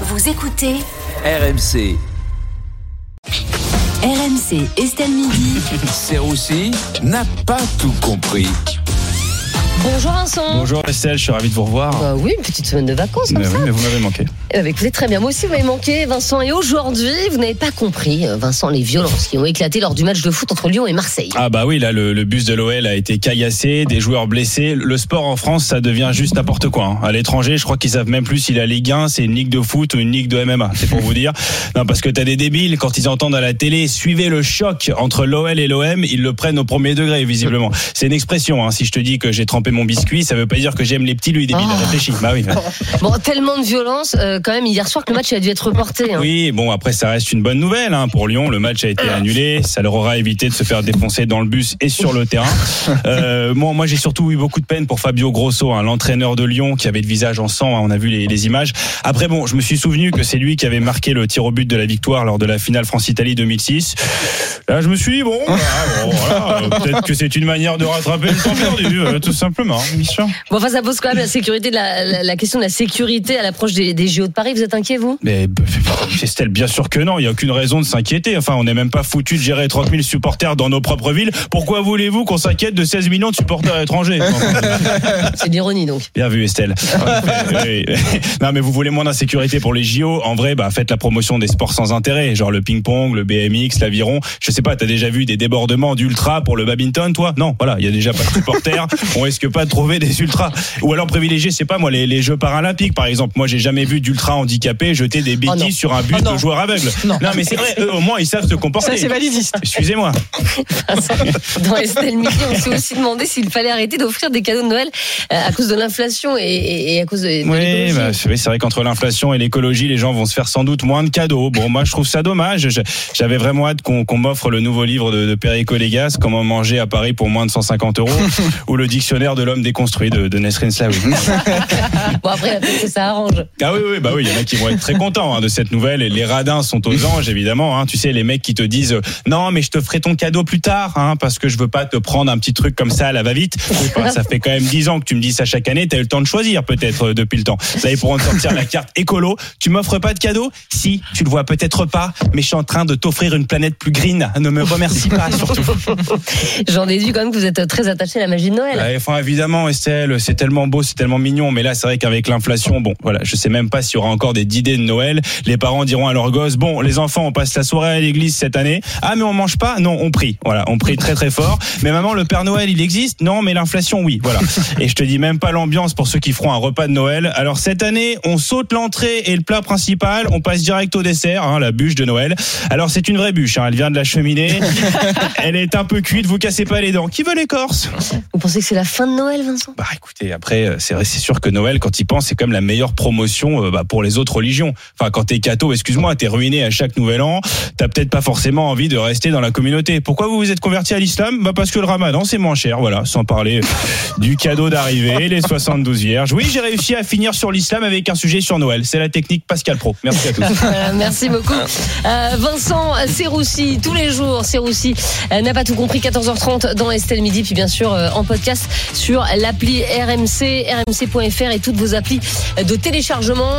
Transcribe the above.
Vous écoutez RMC, RMC Estelle Midi. Serroussi n'a pas tout compris. Bonjour Vincent. Bonjour Estelle, je suis ravi de vous revoir. Bah oui, une petite semaine de vacances comme Mais ça. oui, mais vous m'avez manqué. Eh ben, écoutez, très bien. Moi aussi, vous m'avez manqué, Vincent. Et aujourd'hui, vous n'avez pas compris, euh, Vincent, les violences qui ont éclaté lors du match de foot entre Lyon et Marseille. Ah bah oui, là le, le bus de l'OL a été caillassé, des joueurs blessés. Le sport en France, ça devient juste n'importe quoi. hein. À l'étranger, je crois qu'ils savent même plus si la Ligue 1 c'est une ligue de foot ou une ligue de MMA. C'est pour vous dire. Non, parce que t'as des débiles quand ils entendent à la télé suivez le choc entre l'OL et l'OM, ils le prennent au premier degré visiblement. C'est une expression. Hein. Si je te dis que j'ai trempé mon biscuit, ça veut pas dire que j'aime les petits lui débile. Ah. Réfléchis. Bah oui. Bon, tellement de violence, euh, quand même, hier soir, que le match a dû être reporté. hein. Oui, bon après ça reste une bonne nouvelle hein. pour Lyon. Le match a été annulé, ça leur aura évité de se faire défoncer dans le bus et sur le terrain. Euh, moi, moi j'ai surtout eu beaucoup de peine pour Fabio Grosso, hein, l'entraîneur de Lyon qui avait le visage en sang. on a vu les, les images. Après bon, je me suis souvenu que c'est lui qui avait marqué le tir au but de la victoire lors de la finale France-Italie 2006. Là, je me suis dit bon, bon, voilà, euh, peut-être que c'est une manière de rattraper le temps perdu, euh, tout simplement, bien sûr. Bon, enfin, ça pose quand même la sécurité, de la, la- la question de la sécurité à l'approche des, des JO de Paris. Vous êtes inquiet, vous? Mais b- Estelle, bien sûr que non, il n'y a aucune raison de s'inquiéter. Enfin, on n'est même pas foutu de gérer 30 000 supporters dans nos propres villes. Pourquoi voulez-vous qu'on s'inquiète de 16 millions de supporters étrangers? C'est de l'ironie, donc. Bien vu, Estelle. Oui, oui. Non, mais vous voulez moins d'insécurité pour les JO En vrai, bah, faites la promotion des sports sans intérêt, genre le ping-pong, le BMX, l'aviron. Je sais pas, t'as déjà vu des débordements d'ultra pour le badminton, toi? Non, voilà, il y a déjà pas de supporters. On risque pas de trouver des ultras. Ou alors privilégier, sais pas moi, les, les Jeux paralympiques, par exemple. Moi, j'ai jamais vu d'ultra handicapés jeter des Oh béquilles sur un bus Oh de joueurs aveugles. Non. mais c'est vrai, eux, au moins, ils savent se comporter. Ça, c'est validiste. Excusez-moi. Dans Estelle Midi, on s'est aussi demandé s'il fallait arrêter d'offrir des cadeaux de Noël euh, à cause de l'inflation et, à cause de, de Oui, bah, c'est c'est vrai qu'entre l'inflation et l'écologie, les gens vont se faire sans doute moins de cadeaux. Bon, moi, je trouve ça dommage. J'avais vraiment hâte qu'on qu'on m'offre le nouveau livre de, de Perico Légas, Comment manger à Paris pour moins de 150 euros, ou le dictionnaire de l'homme déconstruit de, de Nesrin Slaoui. Bon, après, peut-être que ça arrange. Ah oui, oui, bah oui, il y en a qui vont être très contents hein, de cette nouvelle. Et les radins sont aux anges, évidemment. Hein. Tu sais, les mecs qui te disent non, mais je te ferai ton cadeau plus tard, hein, parce que je veux pas te prendre un petit truc comme ça à la va-vite. Enfin, ça fait quand même 10 ans que tu me dis ça chaque année. T'as eu le temps de choisir, peut-être euh, depuis le temps. Là, ils pourront te sortir la carte écolo. Tu m'offres pas de cadeau? Si, tu le vois peut-être pas, mais je suis en train de t'offrir une planète plus green. Ne me remercie pas, surtout. J'en déduis quand même que vous êtes très attaché à la magie de Noël. Ouais, enfin, évidemment, Estelle, c'est tellement beau, c'est tellement mignon. Mais là, c'est vrai qu'avec l'inflation, bon, voilà, je sais même pas s'il y aura encore des idées de Noël. Les parents diront à leurs gosses, bon, les enfants, on passe la soirée à l'église cette année. Ah, mais on mange pas? Non, on prie. Voilà, on prie très très fort. Mais maman, le Père Noël, il existe? Non, mais l'inflation, oui. Voilà. Et je te dis même pas l'ambiance pour ceux qui feront un repas de Noël. Alors, cette année, on saute l'entrée et le plat principal. On passe direct au dessert, hein, la bûche de Noël. Alors, c'est une vraie bûche, hein. Elle vient de la cheminée. Elle est un peu cuite. Vous cassez pas les dents. Qui veut l'écorce? Vous pensez que c'est la fin de Noël, Vincent? Bah écoutez, après, euh, c'est sûr que Noël, quand il pense, c'est comme la meilleure promotion euh, bah, pour les autres religions. Enfin, quand t'es catho, excuse-moi, t'es ruiné à chaque nouvel an, t'as peut-être pas forcément envie de rester dans la communauté. Pourquoi vous vous êtes converti à l'islam? Bah parce que le ramadan, c'est moins cher, voilà, sans parler du cadeau d'arrivée, les 72 vierges. Oui, j'ai réussi à finir sur l'islam avec un sujet sur Noël. C'est la technique Pascal Pro. Merci à tous. Voilà, merci beaucoup. Euh, Vincent Serroussi, tous les jours, Serroussi euh, n'a pas tout compris, 14h30 dans Estelle Midi, puis bien sûr euh, en podcast sur l'appli RMC, rmc.fr et toutes vos applis de téléchargement.